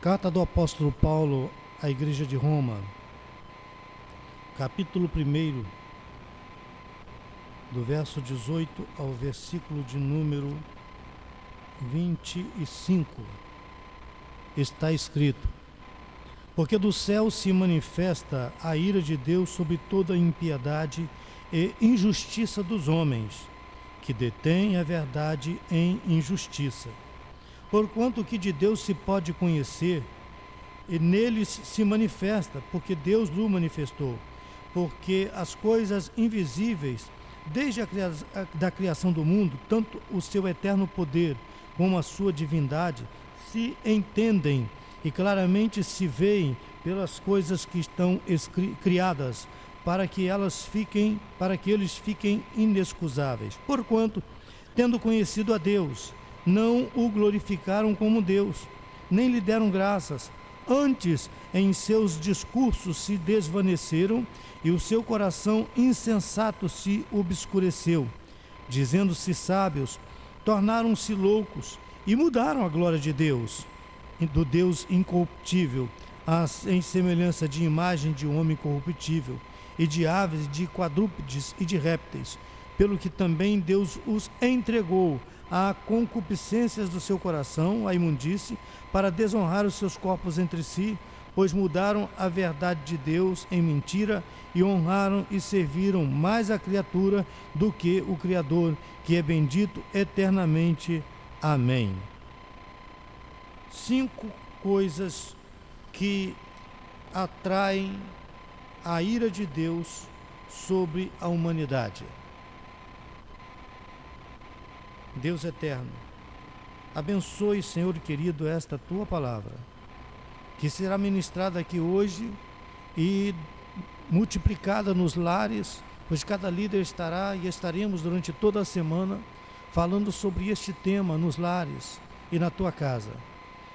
Carta do apóstolo Paulo à igreja de Roma, capítulo 1, do verso 18 ao versículo de número 25. Está escrito: Porque do céu se manifesta a ira de Deus sobre toda impiedade e injustiça dos homens, que detêm a verdade em injustiça Porquanto o que de Deus se pode conhecer, e neles se manifesta, porque Deus o manifestou. Porque as coisas invisíveis, desde a criação, da criação do mundo, tanto o seu eterno poder como a sua divindade, se entendem e claramente se veem pelas coisas que estão criadas, para que elas fiquem, para que eles fiquem inexcusáveis. Porquanto, tendo conhecido a Deus, não o glorificaram como Deus, nem lhe deram graças. Antes, em seus discursos se desvaneceram e o seu coração insensato se obscureceu. Dizendo-se sábios, tornaram-se loucos e mudaram a glória de Deus, do Deus incorruptível, em semelhança de imagem de um homem corruptível, e de aves, de quadrúpedes e de répteis, pelo que também Deus os entregou a concupiscências do seu coração, a imundície, para desonrar os seus corpos entre si, pois mudaram a verdade de Deus em mentira e honraram e serviram mais a criatura do que o Criador, que é bendito eternamente. Amém. Cinco coisas que atraem a ira de Deus sobre a humanidade. Deus eterno, abençoe, Senhor querido, esta tua palavra, que será ministrada aqui hoje e multiplicada nos lares, pois cada líder estará e estaremos durante toda a semana falando sobre este tema nos lares e na tua casa.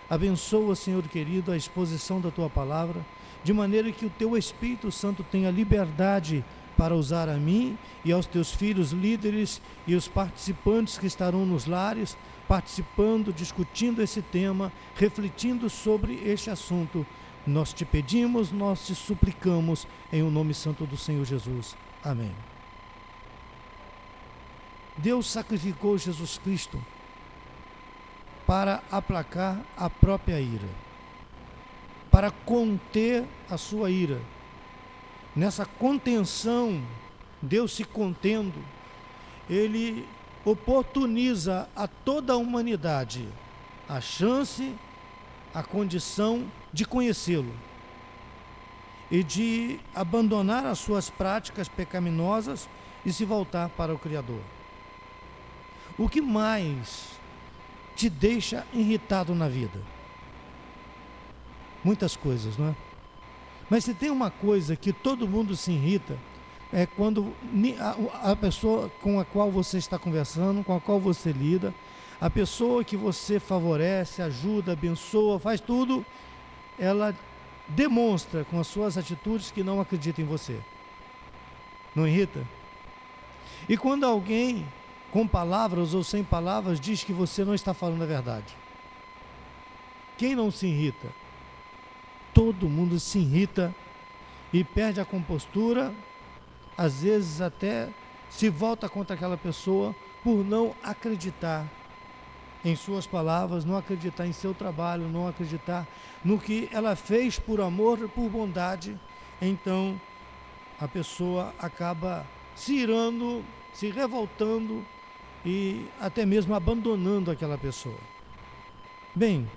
Abençoa, Senhor querido, a exposição da tua palavra, de maneira que o teu Espírito Santo tenha liberdade para usar a mim e aos teus filhos líderes e os participantes que estarão nos lares, participando, discutindo esse tema, refletindo sobre este assunto. Nós te pedimos, nós te suplicamos, em o nome santo do Senhor Jesus. Amém. Deus sacrificou Jesus Cristo para aplacar a própria ira, para conter a sua ira nessa contenção, Deus se contendo, ele oportuniza a toda a humanidade a chance, a condição de conhecê-lo e de abandonar as suas práticas pecaminosas e se voltar para o Criador. O que mais te deixa irritado na vida? Muitas coisas, não é? Mas se tem uma coisa que todo mundo se irrita, é quando a, pessoa com a qual você está conversando, com a qual você lida, a pessoa que você favorece, ajuda, abençoa, faz tudo, ela demonstra com as suas atitudes que não acredita em você. Não irrita? E quando alguém, com palavras ou sem palavras, diz que você não está falando a verdade. Quem não se irrita? Todo mundo se irrita e perde a compostura, às vezes até se volta contra aquela pessoa por não acreditar em suas palavras, não acreditar em seu trabalho, não acreditar no que ela fez por amor, por bondade. Então a pessoa acaba se irando, se revoltando e até mesmo abandonando aquela pessoa. Bem,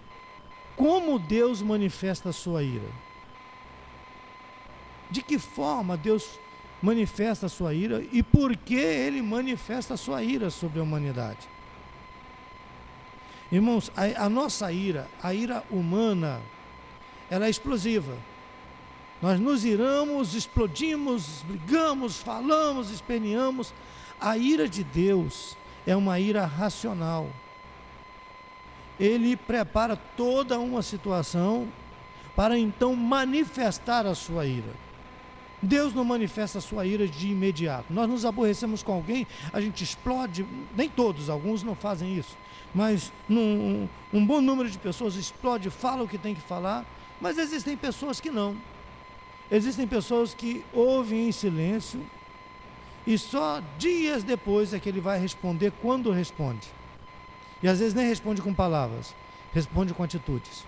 como Deus manifesta a sua ira? De que forma Deus manifesta a sua ira e por que ele manifesta a sua ira sobre a humanidade? Irmãos, a, a nossa ira, a ira humana, ela é explosiva. Nós nos iramos, explodimos, brigamos, falamos, esperneamos. A ira de Deus é uma ira racional ele prepara toda uma situação para então manifestar a sua ira. Deus não manifesta a sua ira de imediato. Nós nos aborrecemos com alguém, a gente explode, nem todos, alguns não fazem isso, mas num, um bom número de pessoas explode, fala o que tem que falar, mas existem pessoas que não. Existem pessoas que ouvem em silêncio e só dias depois é que ele vai responder quando responde. E às vezes nem responde com palavras, responde com atitudes.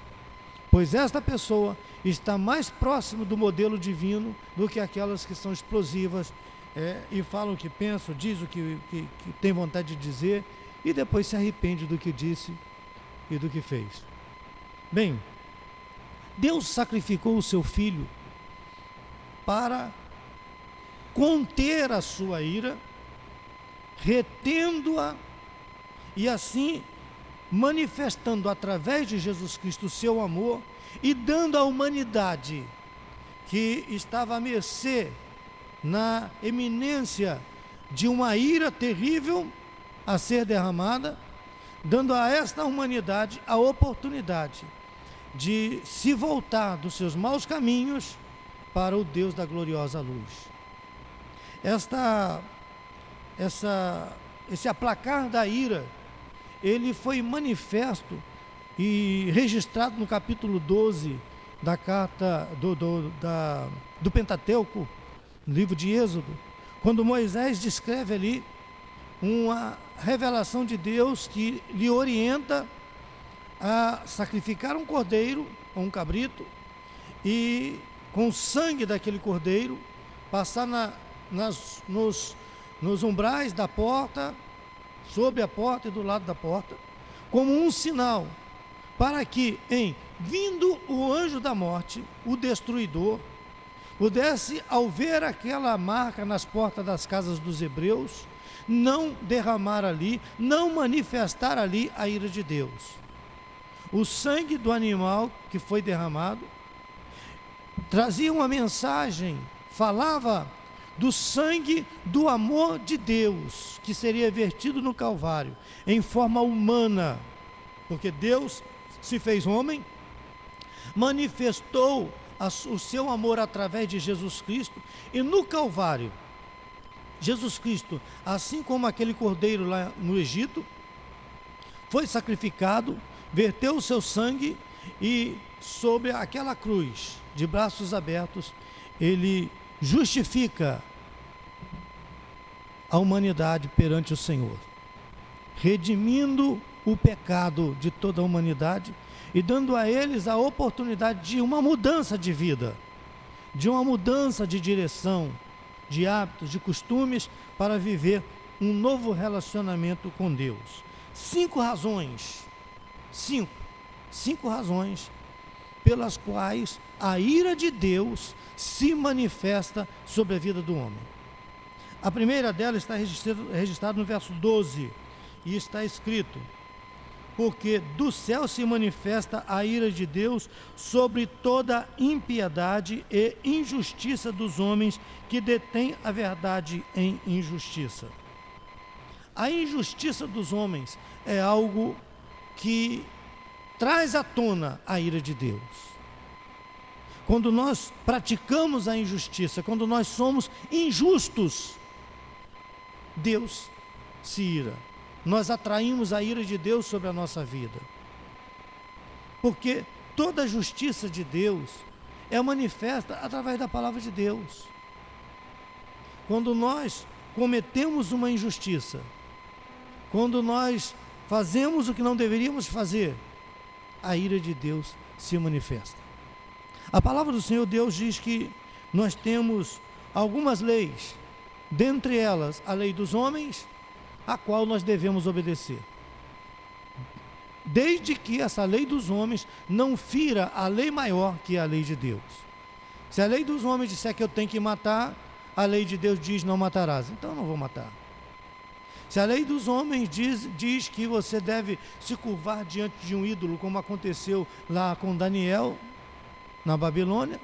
Pois esta pessoa está mais próximo do modelo divino do que aquelas que são explosivas é, e falam o que pensam, diz o que, que, que tem vontade de dizer e depois se arrepende do que disse e do que fez. Bem, Deus sacrificou o seu filho para conter a sua ira, retendo-a e assim manifestando através de Jesus Cristo o seu amor e dando à humanidade que estava à mercê na eminência de uma ira terrível a ser derramada, dando a esta humanidade a oportunidade de se voltar dos seus maus caminhos para o Deus da gloriosa luz. Esta, essa, esse aplacar da ira, ele foi manifesto e registrado no capítulo 12 da carta do, do, da, do Pentateuco, livro de Êxodo, quando Moisés descreve ali uma revelação de Deus que lhe orienta a sacrificar um cordeiro ou um cabrito e com o sangue daquele cordeiro passar na, nas, nos, nos umbrais da porta, sobre a porta e do lado da porta, como um sinal para que, em vindo o anjo da morte, o destruidor, pudesse, ao ver aquela marca nas portas das casas dos hebreus, não derramar ali, não manifestar ali a ira de Deus. O sangue do animal que foi derramado trazia uma mensagem, falava do sangue do amor de Deus que seria vertido no Calvário em forma humana, porque Deus se fez homem, manifestou o seu amor através de Jesus Cristo e no Calvário, Jesus Cristo, assim como aquele cordeiro lá no Egito, foi sacrificado, verteu o seu sangue e sobre aquela cruz, de braços abertos, ele justifica a humanidade perante o Senhor, redimindo o pecado de toda a humanidade e dando a eles a oportunidade de uma mudança de vida, de uma mudança de direção, de hábitos, de costumes para viver um novo relacionamento com Deus. Cinco razões, cinco, cinco razões pelas quais a ira de Deus se manifesta sobre a vida do homem. A primeira delas está registrada no verso 12 e está escrito: porque do céu se manifesta a ira de Deus sobre toda impiedade e injustiça dos homens que detêm a verdade em injustiça. A injustiça dos homens é algo que traz à tona a ira de Deus. Quando nós praticamos a injustiça, quando nós somos injustos, Deus se ira nós atraímos a ira de Deus sobre a nossa vida. Porque toda a justiça de Deus é manifesta através da palavra de Deus. Quando nós cometemos uma injustiça, quando nós fazemos o que não deveríamos fazer, a ira de Deus se manifesta. A palavra do Senhor Deus diz que nós temos algumas leis, dentre elas a lei dos homens a qual nós devemos obedecer. Desde que essa lei dos homens não fira a lei maior que é a lei de Deus. Se a lei dos homens disser que eu tenho que matar, a lei de Deus diz não matarás, então eu não vou matar. Se a lei dos homens diz, diz que você deve se curvar diante de um ídolo, como aconteceu lá com Daniel na Babilônia,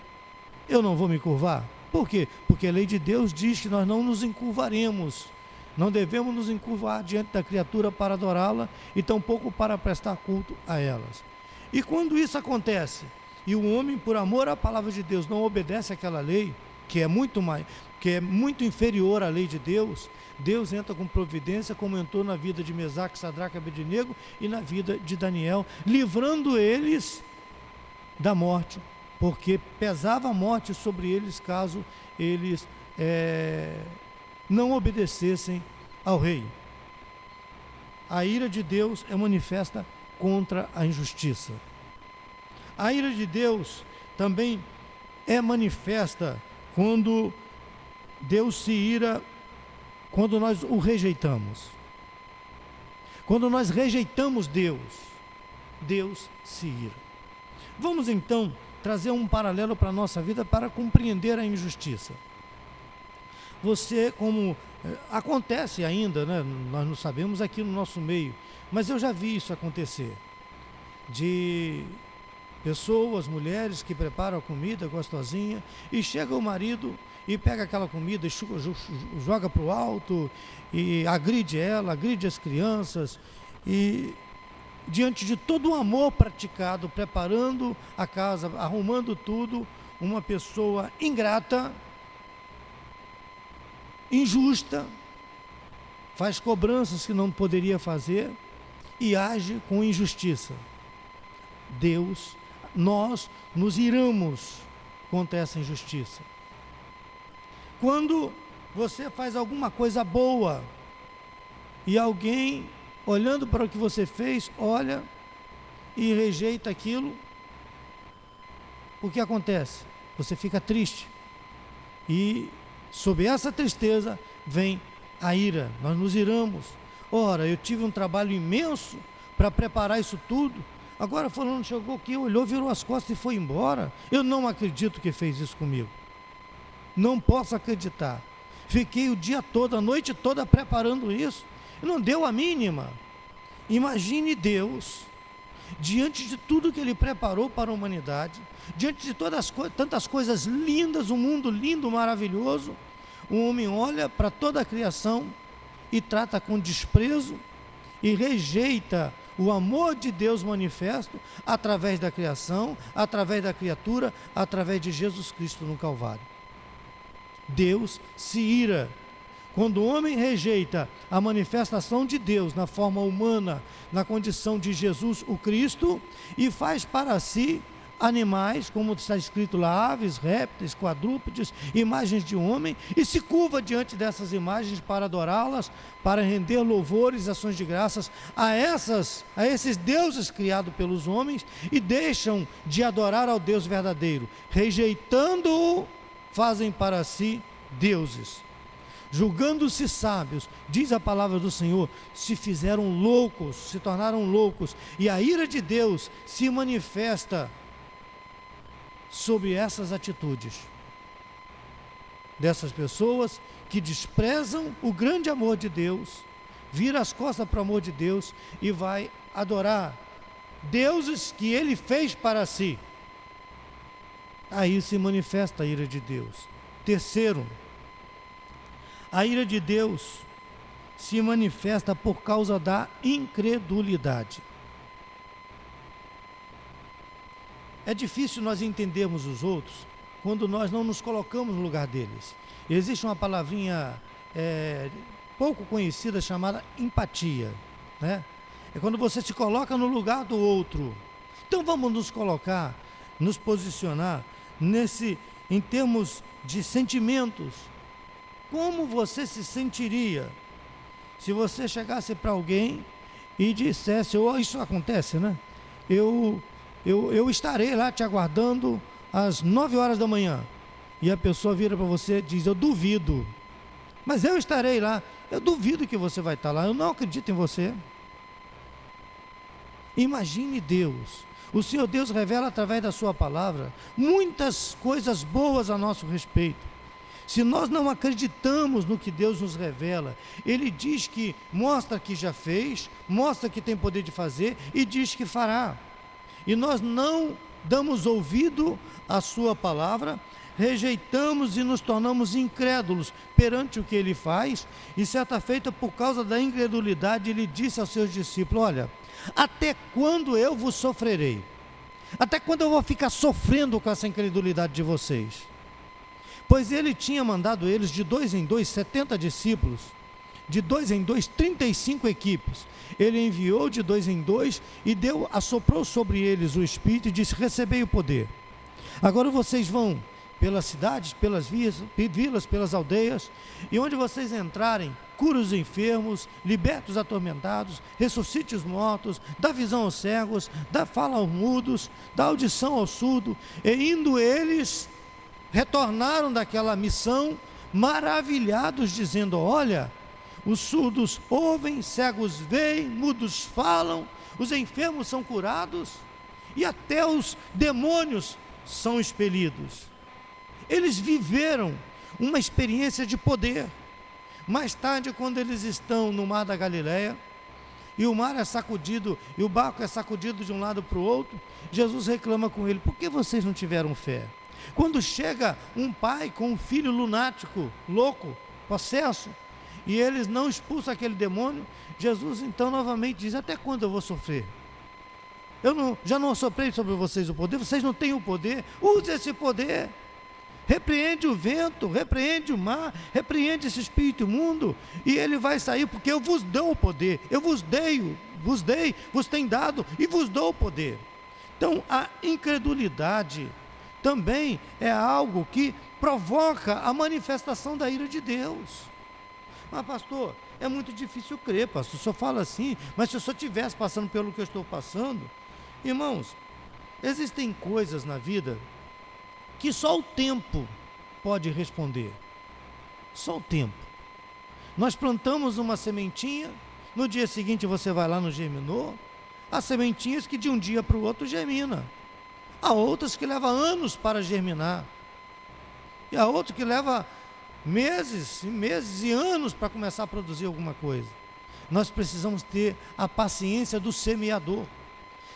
eu não vou me curvar. Por quê? Porque a lei de Deus diz que nós não nos encurvaremos não devemos nos encurvar diante da criatura para adorá-la e tampouco para prestar culto a elas. E quando isso acontece, e o homem, por amor à palavra de Deus, não obedece àquela lei, que é muito mais, que é muito inferior à lei de Deus, Deus entra com providência, como entrou na vida de Mesaque, Sadraque Abednego e na vida de Daniel, livrando eles da morte, porque pesava a morte sobre eles caso eles é, não obedecessem ao rei. A ira de Deus é manifesta contra a injustiça. A ira de Deus também é manifesta quando Deus se ira, quando nós o rejeitamos. Quando nós rejeitamos Deus, Deus se ira. Vamos então trazer um paralelo para a nossa vida para compreender a injustiça. Você, como eh, acontece ainda, né? nós não sabemos aqui no nosso meio, mas eu já vi isso acontecer. De pessoas, mulheres que preparam a comida gostosinha e chega o marido e pega aquela comida, joga para o alto e agride ela, agride as crianças e diante de todo o amor praticado, preparando a casa, arrumando tudo, uma pessoa ingrata, injusta, faz cobranças que não poderia fazer e age com injustiça. Deus, nós nos iramos contra essa injustiça. Quando você faz alguma coisa boa e alguém olhando para o que você fez, olha e rejeita aquilo, o que acontece? Você fica triste. E sob essa tristeza vem a ira. Nós nos iramos. Ora, eu tive um trabalho imenso para preparar isso tudo. Agora falando chegou aqui, olhou, virou as costas e foi embora. Eu não acredito que fez isso comigo. Não posso acreditar. Fiquei o dia todo, a noite toda preparando isso não deu a mínima. Imagine Deus, diante de tudo que Ele preparou para a humanidade, diante de todas tantas coisas lindas, um mundo lindo, maravilhoso, o homem olha para toda a criação e trata com desprezo e rejeita o amor de Deus manifesto através da criação, através da criatura, através de Jesus Cristo no Calvário. Deus se ira quando o homem rejeita a manifestação de Deus na forma humana, na condição de Jesus o Cristo, e faz para si animais, como está escrito lá, aves, répteis, quadrúpedes, imagens de homem, e se curva diante dessas imagens para adorá-las, para render louvores, ações de graças a essas, a esses deuses criados pelos homens e deixam de adorar ao Deus verdadeiro, rejeitando-o, fazem para si deuses julgando-se sábios, diz a palavra do Senhor, se fizeram loucos, se tornaram loucos, e a ira de Deus se manifesta sobre essas atitudes dessas pessoas que desprezam o grande amor de Deus, vira as costas para o amor de Deus e vai adorar deuses que ele fez para si. Aí se manifesta a ira de Deus. Terceiro, a ira de Deus se manifesta por causa da incredulidade. É difícil nós entendermos os outros quando nós não nos colocamos no lugar deles. Existe uma palavrinha é, pouco conhecida chamada empatia. Né? É quando você se coloca no lugar do outro. Então vamos nos colocar, nos posicionar nesse, em termos de sentimentos, como você se sentiria se você chegasse para alguém e dissesse, ou oh, isso acontece, né? Eu, eu, eu estarei lá te aguardando às 9 horas da manhã. E a pessoa vira para você e diz, eu duvido. Mas eu estarei lá. Eu duvido que você vai estar lá. Eu não acredito em você. Imagine Deus. O Senhor Deus revela através da Sua palavra muitas coisas boas a nosso respeito. Se nós não acreditamos no que Deus nos revela, Ele diz que mostra que já fez, mostra que tem poder de fazer e diz que fará. E nós não damos ouvido à Sua palavra, rejeitamos e nos tornamos incrédulos perante o que Ele faz, e certa feita, por causa da incredulidade, Ele disse aos seus discípulos: Olha, até quando eu vos sofrerei? Até quando eu vou ficar sofrendo com essa incredulidade de vocês? Pois ele tinha mandado eles de dois em dois, setenta discípulos, de dois em dois, trinta e cinco equipes. Ele enviou de dois em dois e deu, assoprou sobre eles o Espírito e disse: Recebei o poder. Agora vocês vão pelas cidades, pelas vias, vilas, pelas aldeias, e onde vocês entrarem, cura os enfermos, liberta os atormentados, ressuscite os mortos, dá visão aos cegos, dá fala aos mudos, dá audição ao surdo, e indo eles, retornaram daquela missão maravilhados, dizendo: Olha, os surdos ouvem, cegos veem, mudos falam, os enfermos são curados e até os demônios são expelidos. Eles viveram uma experiência de poder. Mais tarde, quando eles estão no mar da Galileia, e o mar é sacudido, e o barco é sacudido de um lado para o outro, Jesus reclama com ele: por que vocês não tiveram fé? Quando chega um pai com um filho lunático, louco, possesso, e eles não expulsam aquele demônio, Jesus então novamente diz: Até quando eu vou sofrer? Eu não, já não soprei sobre vocês o poder, vocês não têm o poder, use esse poder. Repreende o vento, repreende o mar, repreende esse espírito imundo, e ele vai sair, porque eu vos dou o poder, eu vos dei, vos dei, vos tenho dado e vos dou o poder. Então, a incredulidade também é algo que provoca a manifestação da ira de Deus. Mas, pastor, é muito difícil crer, pastor. O senhor fala assim, mas se o senhor estivesse passando pelo que eu estou passando, irmãos, existem coisas na vida que só o tempo pode responder. Só o tempo. Nós plantamos uma sementinha, no dia seguinte você vai lá no germinou. Há sementinhas que de um dia para o outro germina. Há outras que levam anos para germinar. E há outras que levam meses e meses e anos para começar a produzir alguma coisa. Nós precisamos ter a paciência do semeador.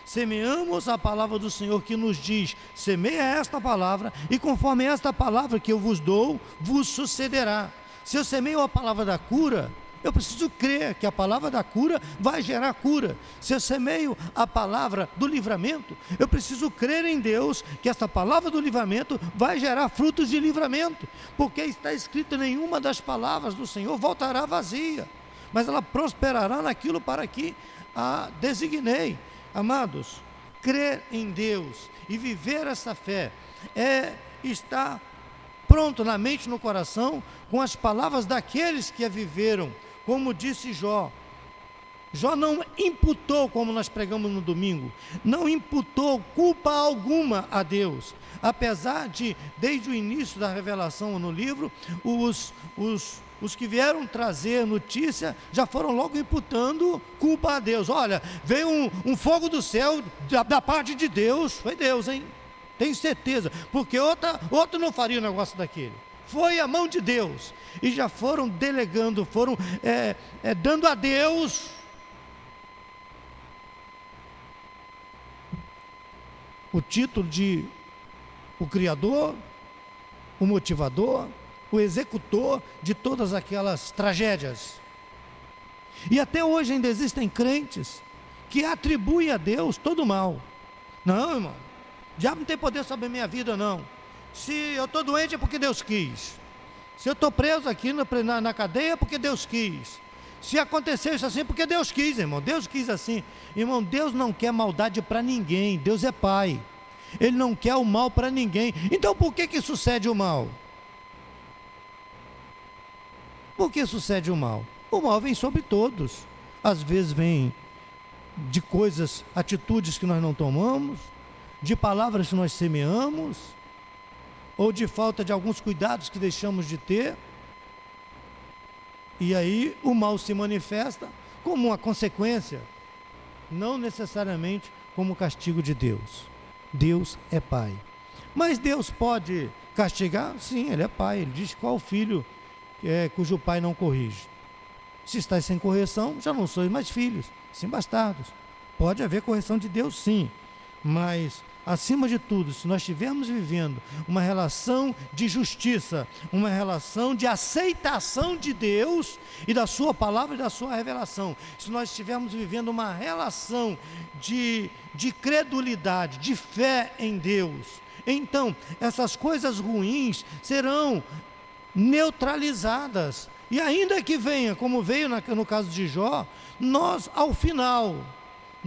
Semeamos a palavra do Senhor que nos diz: semeia esta palavra, e conforme esta palavra que eu vos dou, vos sucederá. Se eu semeio a palavra da cura, eu preciso crer que a palavra da cura vai gerar cura. Se eu semeio a palavra do livramento, eu preciso crer em Deus que essa palavra do livramento vai gerar frutos de livramento, porque está escrito: nenhuma das palavras do Senhor voltará vazia, mas ela prosperará naquilo para que a designei. Amados, crer em Deus e viver essa fé é estar pronto na mente e no coração com as palavras daqueles que a viveram como disse Jó, Jó não imputou, como nós pregamos no domingo, não imputou culpa alguma a Deus, apesar de, desde o início da revelação no livro, os, os, os que vieram trazer notícia já foram logo imputando culpa a Deus. Olha, veio um, um fogo do céu da, da, parte de Deus, foi Deus, hein? Tenho certeza, porque outra, outro não faria um negócio daquele foi a mão de Deus. E já foram delegando, foram é, é, dando a Deus o título de o Criador, o motivador, o executor de todas aquelas tragédias. E até hoje ainda existem crentes que atribuem a Deus todo o mal. Não, irmão, o diabo não tem poder sobre a minha vida, não. Se eu estou doente é porque Deus quis. Se eu estou preso aqui na, na cadeia é porque Deus quis. Se aconteceu isso assim, é porque Deus quis, irmão. Deus quis assim. Irmão, Deus não quer maldade para ninguém. Deus é Pai. Ele não quer o mal para ninguém. Então por que que sucede o mal? Por que sucede o mal? O mal vem sobre todos. Às vezes vem de coisas, atitudes que nós não tomamos, de palavras que nós semeamos ou de falta de alguns cuidados que deixamos de ter. E aí o mal se manifesta como uma consequência, não necessariamente como castigo de Deus. Deus é Pai. Mas Deus pode castigar? Sim, Ele é Pai. Ele diz qual filho é, cujo pai não corrige. Se está sem correção, já não sois mais filhos, sim bastardos. Pode haver correção de Deus, sim, mas acima de tudo, se nós estivermos vivendo uma relação de justiça, uma relação de aceitação de Deus e da Sua palavra e da Sua revelação, se nós estivermos vivendo uma relação de, de credulidade, de fé em Deus, então essas coisas ruins serão neutralizadas. E ainda que venha, como veio no caso de Jó, nós, ao final,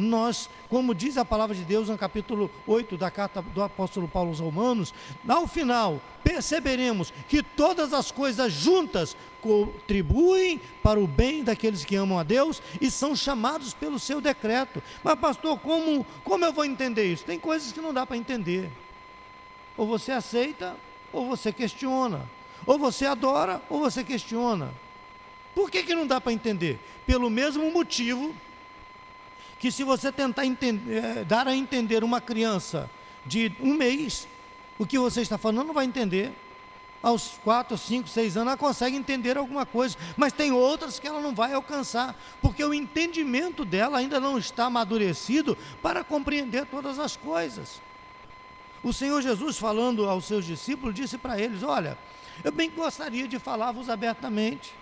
nós, como diz a palavra de Deus no capítulo 8 da carta do apóstolo Paulo aos Romanos, ao final perceberemos que todas as coisas juntas contribuem para o bem daqueles que amam a Deus e são chamados pelo seu decreto. Mas, pastor, como, como eu vou entender isso? Tem coisas que não dá para entender. Ou você aceita, ou você questiona. Ou você adora, ou você questiona. Por que, que não dá para entender? Pelo mesmo motivo que se você tentar entender, eh, dar a entender uma criança de um mês, o que você está falando não vai entender. Aos quatro, cinco, seis anos ela consegue entender alguma coisa, mas tem outras que ela não vai alcançar, porque o entendimento dela ainda não está amadurecido para compreender todas as coisas. O Senhor Jesus, falando aos seus discípulos, disse para eles: Olha, eu bem gostaria de falar-vos abertamente,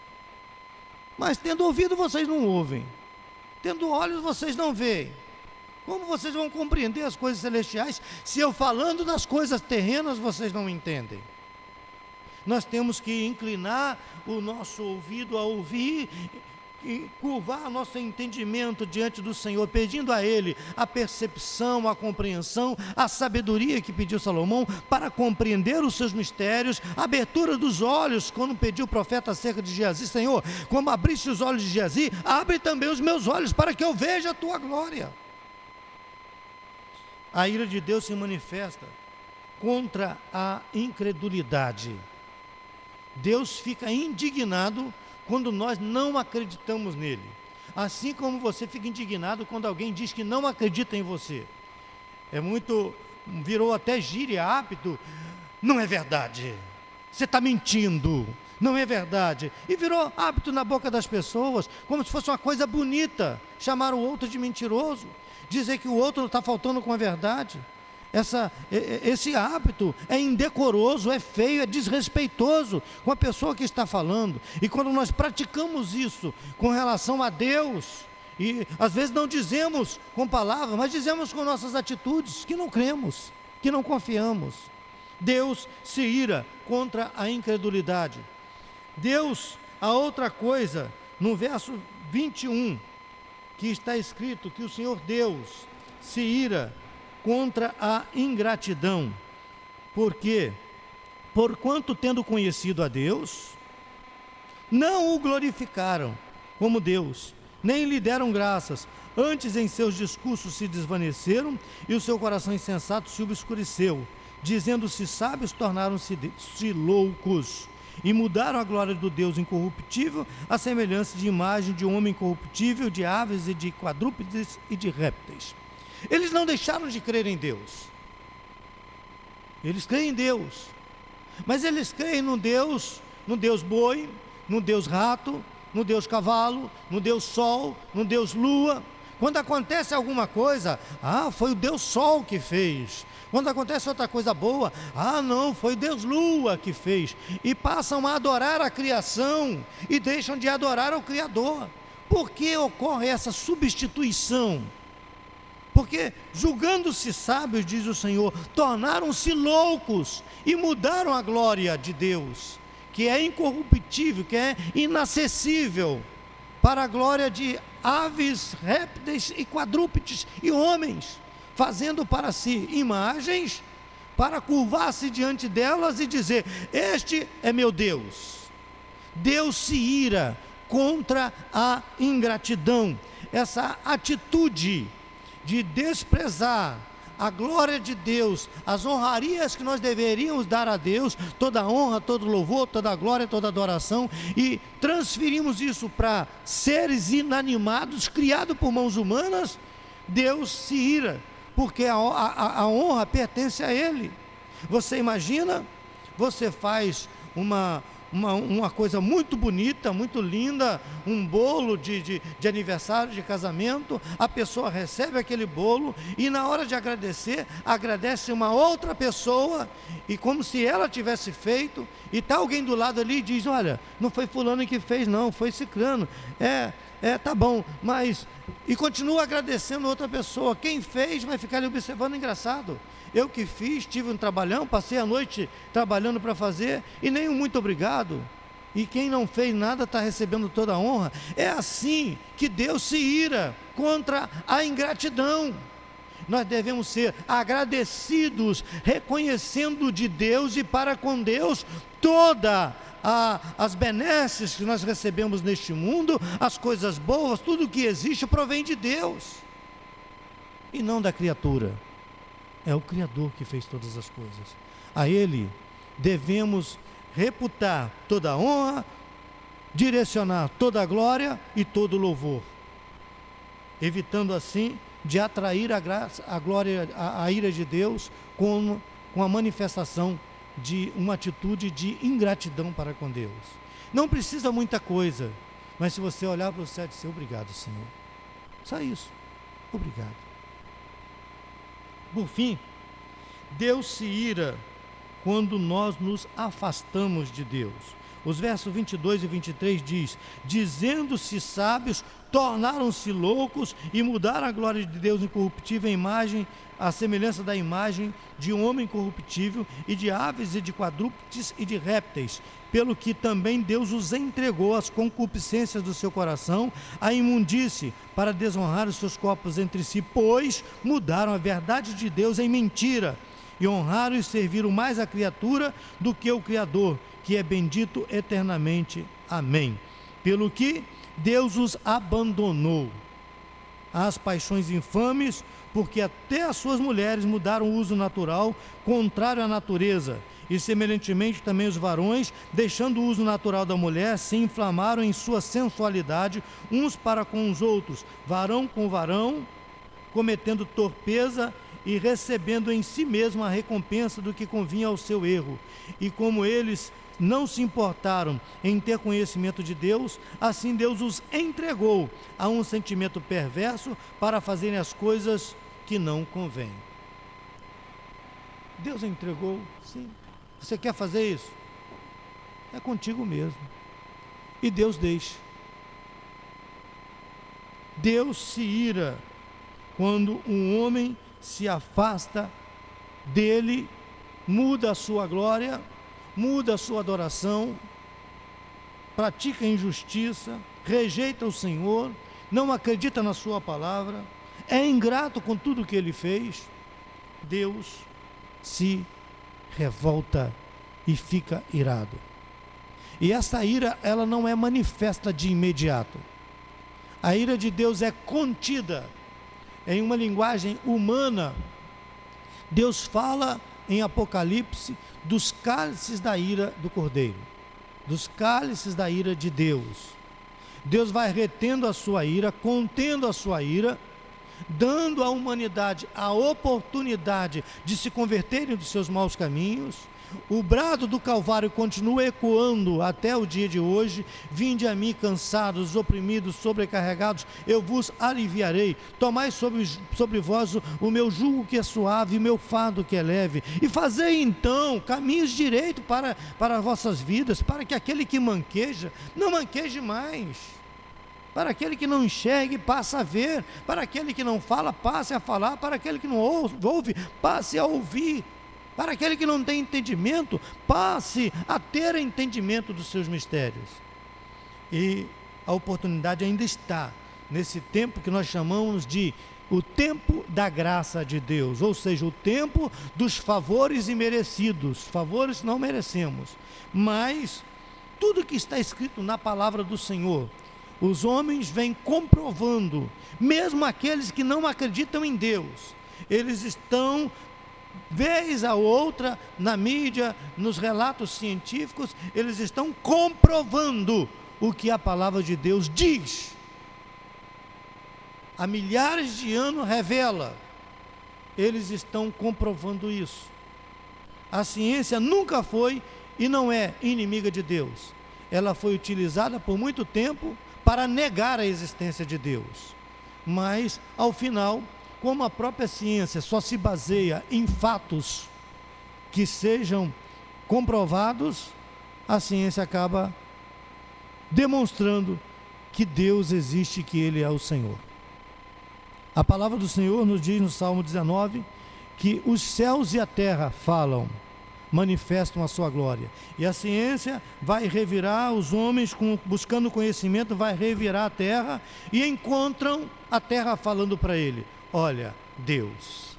mas tendo ouvido vocês não ouvem, Tendo olhos, vocês não veem. Como vocês vão compreender as coisas celestiais se eu falando das coisas terrenas vocês não entendem? Nós temos que inclinar o nosso ouvido a ouvir curvar nosso entendimento diante do Senhor, pedindo a Ele a percepção, a compreensão, a sabedoria que pediu Salomão para compreender os seus mistérios, a abertura dos olhos, quando pediu o profeta acerca de Geazi, Senhor, como abriste os olhos de Geazi, abre também os meus olhos para que eu veja a tua glória. A ira de Deus se manifesta contra a incredulidade. Deus fica indignado quando nós não acreditamos nele. Assim como você fica indignado quando alguém diz que não acredita em você. É muito. virou até gíria, hábito. Não é verdade. Você está mentindo. Não é verdade. E virou hábito na boca das pessoas, como se fosse uma coisa bonita. Chamar o outro de mentiroso. Dizer que o outro está faltando com a verdade. Essa, esse hábito é indecoroso, é feio, é desrespeitoso com a pessoa que está falando. E quando nós praticamos isso com relação a Deus, e às vezes não dizemos com palavras, mas dizemos com nossas atitudes que não cremos, que não confiamos. Deus se ira contra a incredulidade. Deus, a outra coisa, no verso 21, que está escrito que o Senhor Deus se ira contra a ingratidão. Porque, porquanto tendo conhecido a Deus, não o glorificaram como Deus, nem lhe deram graças, antes em seus discursos se desvaneceram e o seu coração insensato se obscureceu. Dizendo-se sábios, tornaram-se loucos e mudaram a glória do Deus incorruptível à semelhança de imagem de homem corruptível, de aves e de quadrúpedes e de répteis. Eles não deixaram de crer em Deus. Eles creem em Deus. Mas eles creem no Deus, no Deus boi, no Deus rato, no Deus cavalo, no Deus sol, no Deus lua. Quando acontece alguma coisa, ah, foi o Deus sol que fez. Quando acontece outra coisa boa, ah, não, foi Deus lua que fez. E passam a adorar a criação e deixam de adorar o Criador. Por que ocorre essa substituição? Porque, julgando-se sábios, diz o Senhor, tornaram-se loucos e mudaram a glória de Deus, que é incorruptível, que é inacessível, para a glória de aves, répteis e quadrúpedes e homens, fazendo para si imagens, para curvar-se diante delas e dizer: Este é meu Deus. Deus se ira contra a ingratidão, essa atitude de desprezar a glória de Deus, as honrarias que nós deveríamos dar a Deus, toda honra, todo louvor, toda glória, toda adoração, e transferimos isso para seres inanimados, criados por mãos humanas, Deus se ira, porque a, a, a honra pertence a Ele. Você imagina? Você faz uma, uma, uma coisa muito bonita, muito linda, um bolo de, de, de, aniversário, de casamento, a pessoa recebe aquele bolo e na hora de agradecer, agradece uma outra pessoa, e como se ela tivesse feito, e está alguém do lado ali e diz: Olha, não foi fulano que fez, não, foi ciclano. É, é, tá bom, mas. E continua agradecendo outra pessoa. Quem fez vai ficar ali observando, engraçado. Eu que fiz, tive um trabalhão, passei a noite trabalhando para fazer, e nem um muito obrigado. E quem não fez nada está recebendo toda a honra. É assim que Deus se ira contra a ingratidão. Nós devemos ser agradecidos, reconhecendo de Deus e para com Deus toda a, as benesses que nós recebemos neste mundo, as coisas boas, tudo que existe provém de Deus e não da criatura. É o Criador que fez todas as coisas. A Ele devemos reputar toda a honra, direcionar toda a glória e todo o louvor, evitando assim de atrair a graça, a glória, a, a ira de Deus com, com a manifestação de uma atitude de ingratidão para com Deus. Não precisa muita coisa, mas se você olhar para o céu e dizer obrigado, Senhor. Só isso. Obrigado. Por fim, Deus se ira quando nós nos afastamos de Deus. Os versos 22 e 23 diz: Dizendo-se sábios, tornaram-se loucos e mudaram a glória de Deus incorruptível em imagem, a semelhança da imagem de um homem corruptível e de aves e de quadrúpedes e de répteis, pelo que também Deus os entregou às concupiscências do seu coração, à imundície, para desonrar os seus corpos entre si, pois mudaram a verdade de Deus em mentira e honraram e serviram mais a criatura do que o Criador, que é bendito eternamente. Amém. Pelo que Deus os abandonou às paixões infames, porque até as suas mulheres mudaram o uso natural, contrário à natureza. E semelhantemente também os varões, deixando o uso natural da mulher, se inflamaram em sua sensualidade uns para com os outros, varão com varão, cometendo torpeza e recebendo em si mesmo a recompensa do que convinha ao seu erro. E como eles não se importaram em ter conhecimento de Deus, assim Deus os entregou a um sentimento perverso para fazerem as coisas que não convêm. Deus entregou, sim. Você quer fazer isso? É contigo mesmo. E Deus deixa. Deus se ira quando um homem se afasta dele, muda a sua glória, muda a sua adoração, pratica injustiça, rejeita o Senhor, não acredita na sua palavra, é ingrato com tudo que ele fez, Deus se revolta e fica irado. E essa ira, ela não é manifesta de imediato. A ira de Deus é contida em uma linguagem humana, Deus fala em Apocalipse dos cálices da ira do Cordeiro, dos cálices da ira de Deus. Deus vai retendo a sua ira, contendo a sua ira, dando à humanidade a oportunidade de se converterem dos seus maus caminhos o brado do Calvário continua ecoando até o dia de hoje. Vinde a mim, cansados, oprimidos, sobrecarregados, eu vos aliviarei. Tomai sobre, sobre vós o, meu jugo que é suave, o meu fardo que é leve. E fazei então caminhos direitos para, para vossas vidas, para que aquele que manqueja, não manqueje mais. Para aquele que não enxergue, passe a ver. Para aquele que não fala, passe a falar. Para aquele que não ouve, passe a ouvir para aquele que não tem entendimento, passe a ter entendimento dos seus mistérios. E a oportunidade ainda está nesse tempo que nós chamamos de o tempo da graça de Deus, ou seja, o tempo dos favores imerecidos. Favores não merecemos, mas tudo que está escrito na palavra do Senhor, os homens vêm comprovando, mesmo aqueles que não acreditam em Deus, eles estão vez a outra, na mídia, nos relatos científicos, eles estão comprovando o que a palavra de Deus diz. Há milhares de anos revela, eles estão comprovando isso. A ciência nunca foi e não é inimiga de Deus. Ela foi utilizada por muito tempo para negar a existência de Deus. Mas, ao final, como a própria ciência só se baseia em fatos que sejam comprovados, a ciência acaba demonstrando que Deus existe, que Ele é o Senhor. A palavra do Senhor nos diz no Salmo 19 que os céus e a terra falam, manifestam a sua glória. E a ciência vai revirar os homens com, buscando conhecimento, vai revirar a terra e encontram a terra falando para ele: Olha, Deus,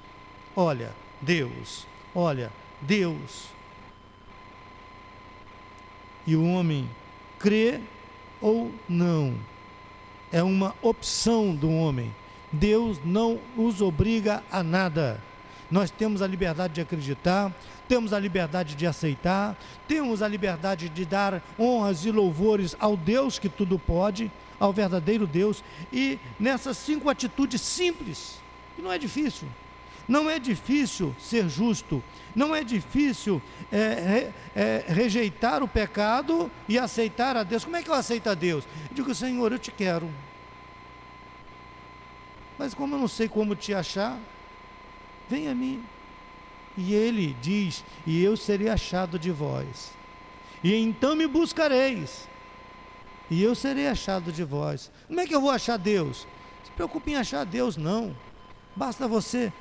olha, Deus, olha, Deus. E o homem crê ou não. É uma opção do homem. Deus não os obriga a nada. Nós temos a liberdade de acreditar, temos a liberdade de aceitar, temos a liberdade de dar honras e louvores ao Deus que tudo pode, ao verdadeiro Deus, e nessas cinco atitudes simples, que não é difícil. Não é difícil ser justo, não é difícil é, é, rejeitar o pecado e aceitar a Deus. Como é que eu aceito a Deus? Eu digo, Senhor, eu te quero. Mas como eu não sei como te achar, vem a mim. E ele diz: E eu serei achado de vós. E então me buscareis. E eu serei achado de vós. Como é que eu vou achar Deus? Se preocupe em achar Deus, não. Basta você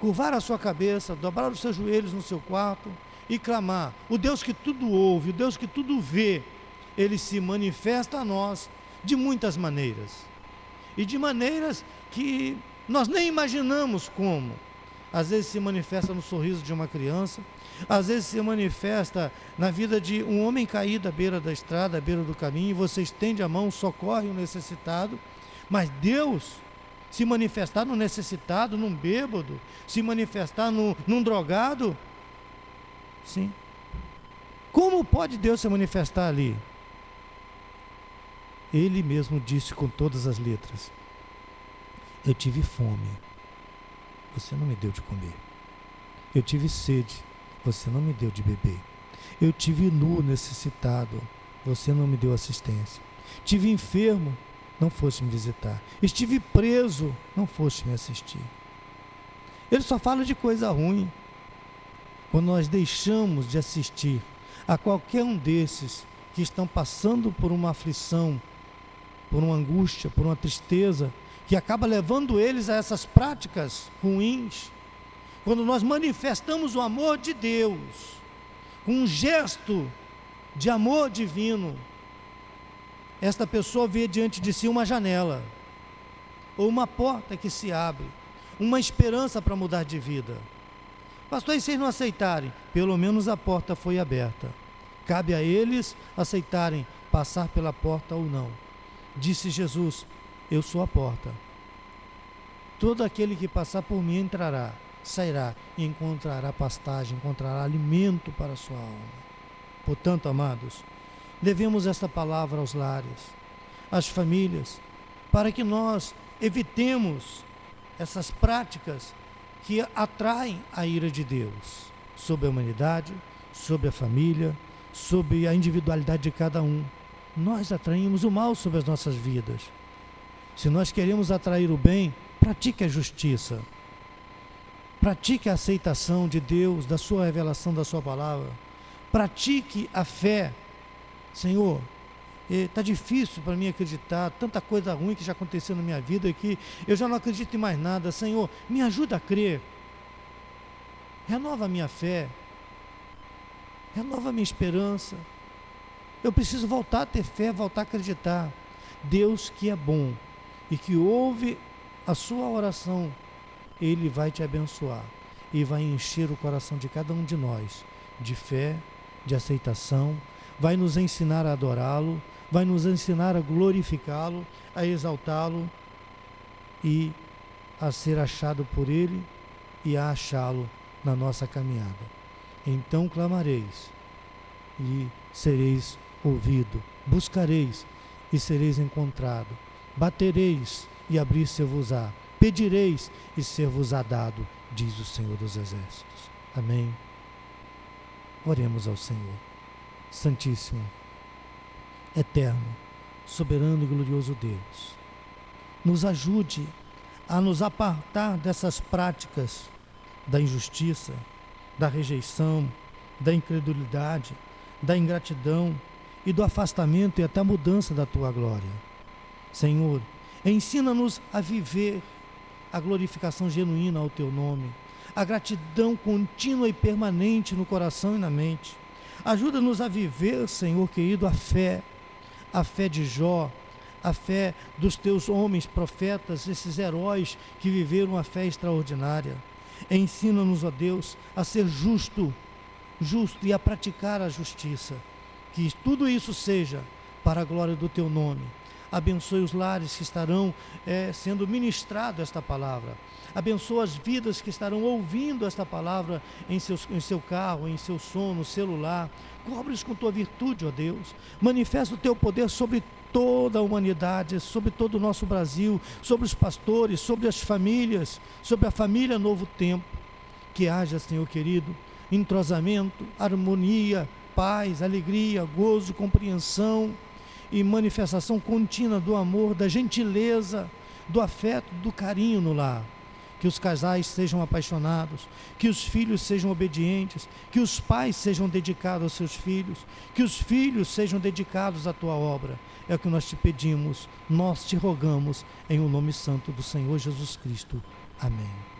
curvar a sua cabeça, dobrar os seus joelhos no seu quarto e clamar. O Deus que tudo ouve, o Deus que tudo vê, ele se manifesta a nós de muitas maneiras. E de maneiras que nós nem imaginamos como. Às vezes se manifesta no sorriso de uma criança, às vezes se manifesta na vida de um homem caído à beira da estrada, à beira do caminho, e você estende a mão, socorre o necessitado, mas Deus se manifestar no necessitado, num bêbado, se manifestar no, num drogado, sim. Como pode Deus se manifestar ali? Ele mesmo disse com todas as letras: Eu tive fome, você não me deu de comer. Eu tive sede, você não me deu de beber. Eu tive nu, necessitado, você não me deu assistência. Tive enfermo, não foste me visitar. Estive preso, não foste me assistir. Ele só fala de coisa ruim. Quando nós deixamos de assistir a qualquer um desses que estão passando por uma aflição, por uma angústia, por uma tristeza, que acaba levando eles a essas práticas ruins. Quando nós manifestamos o amor de Deus, um gesto de amor divino, esta pessoa vê diante de si uma janela, ou uma porta que se abre, uma esperança para mudar de vida. Pastor, e se não aceitarem? Pelo menos a porta foi aberta. Cabe a eles aceitarem passar pela porta ou não. Disse Jesus: Eu sou a porta. Todo aquele que passar por mim entrará, sairá e encontrará pastagem, encontrará alimento para a sua alma. Portanto, amados, Levemos esta palavra aos lares, às famílias, para que nós evitemos essas práticas que atraem a ira de Deus sobre a humanidade, sobre a família, sobre a individualidade de cada um. Nós atraímos o mal sobre as nossas vidas. Se nós queremos atrair o bem, pratique a justiça. Pratique a aceitação de Deus, da sua revelação, da sua palavra. Pratique a fé Senhor, está difícil para mim acreditar, tanta coisa ruim que já aconteceu na minha vida que eu já não acredito em mais nada. Senhor, me ajuda a crer. Renova a minha fé. Renova a minha esperança. Eu preciso voltar a ter fé, voltar a acreditar. Deus que é bom e que ouve a sua oração, Ele vai te abençoar e vai encher o coração de cada um de nós de fé, de aceitação vai nos ensinar a adorá-lo, vai nos ensinar a glorificá-lo, a exaltá-lo e a ser achado por ele e a achá-lo na nossa caminhada. Então clamareis e sereis ouvido, buscareis e sereis encontrado, batereis e abrir-se-vos-á, pedireis e ser-vos-á dado, diz o Senhor dos Exércitos. Amém. Oremos ao Senhor. Santíssimo, Eterno, Soberano e Glorioso Deus, nos ajude a nos apartar dessas práticas da injustiça, da rejeição, da incredulidade, da ingratidão e do afastamento e até a mudança da tua glória. Senhor, ensina-nos a viver a glorificação genuína ao teu nome, a gratidão contínua e permanente no coração e na mente. Ajuda-nos a viver, Senhor querido, a fé, a fé de Jó, a fé dos teus homens profetas, esses heróis que viveram a fé extraordinária. Ensina-nos, ó Deus, a ser justo, justo e a praticar a justiça. Que tudo isso seja para a glória do teu nome. Abençoe os lares que estarão é, sendo ministrado esta palavra. Abençoa as vidas que estarão ouvindo esta palavra em, seus, em seu carro, em seu sono, celular. Cobre-os com tua virtude, ó Deus. Manifesta o teu poder sobre toda a humanidade, sobre todo o nosso Brasil, sobre os pastores, sobre as famílias, sobre a família Novo Tempo. Que haja, Senhor querido, entrosamento, harmonia, paz, alegria, gozo, compreensão e manifestação contínua do amor, da gentileza, do afeto, do carinho no lar que os casais sejam apaixonados, que os filhos sejam obedientes, que os pais sejam dedicados aos seus filhos, que os filhos sejam dedicados à tua obra. É o que nós te pedimos, nós te rogamos, em o nome santo do Senhor Jesus Cristo. Amém.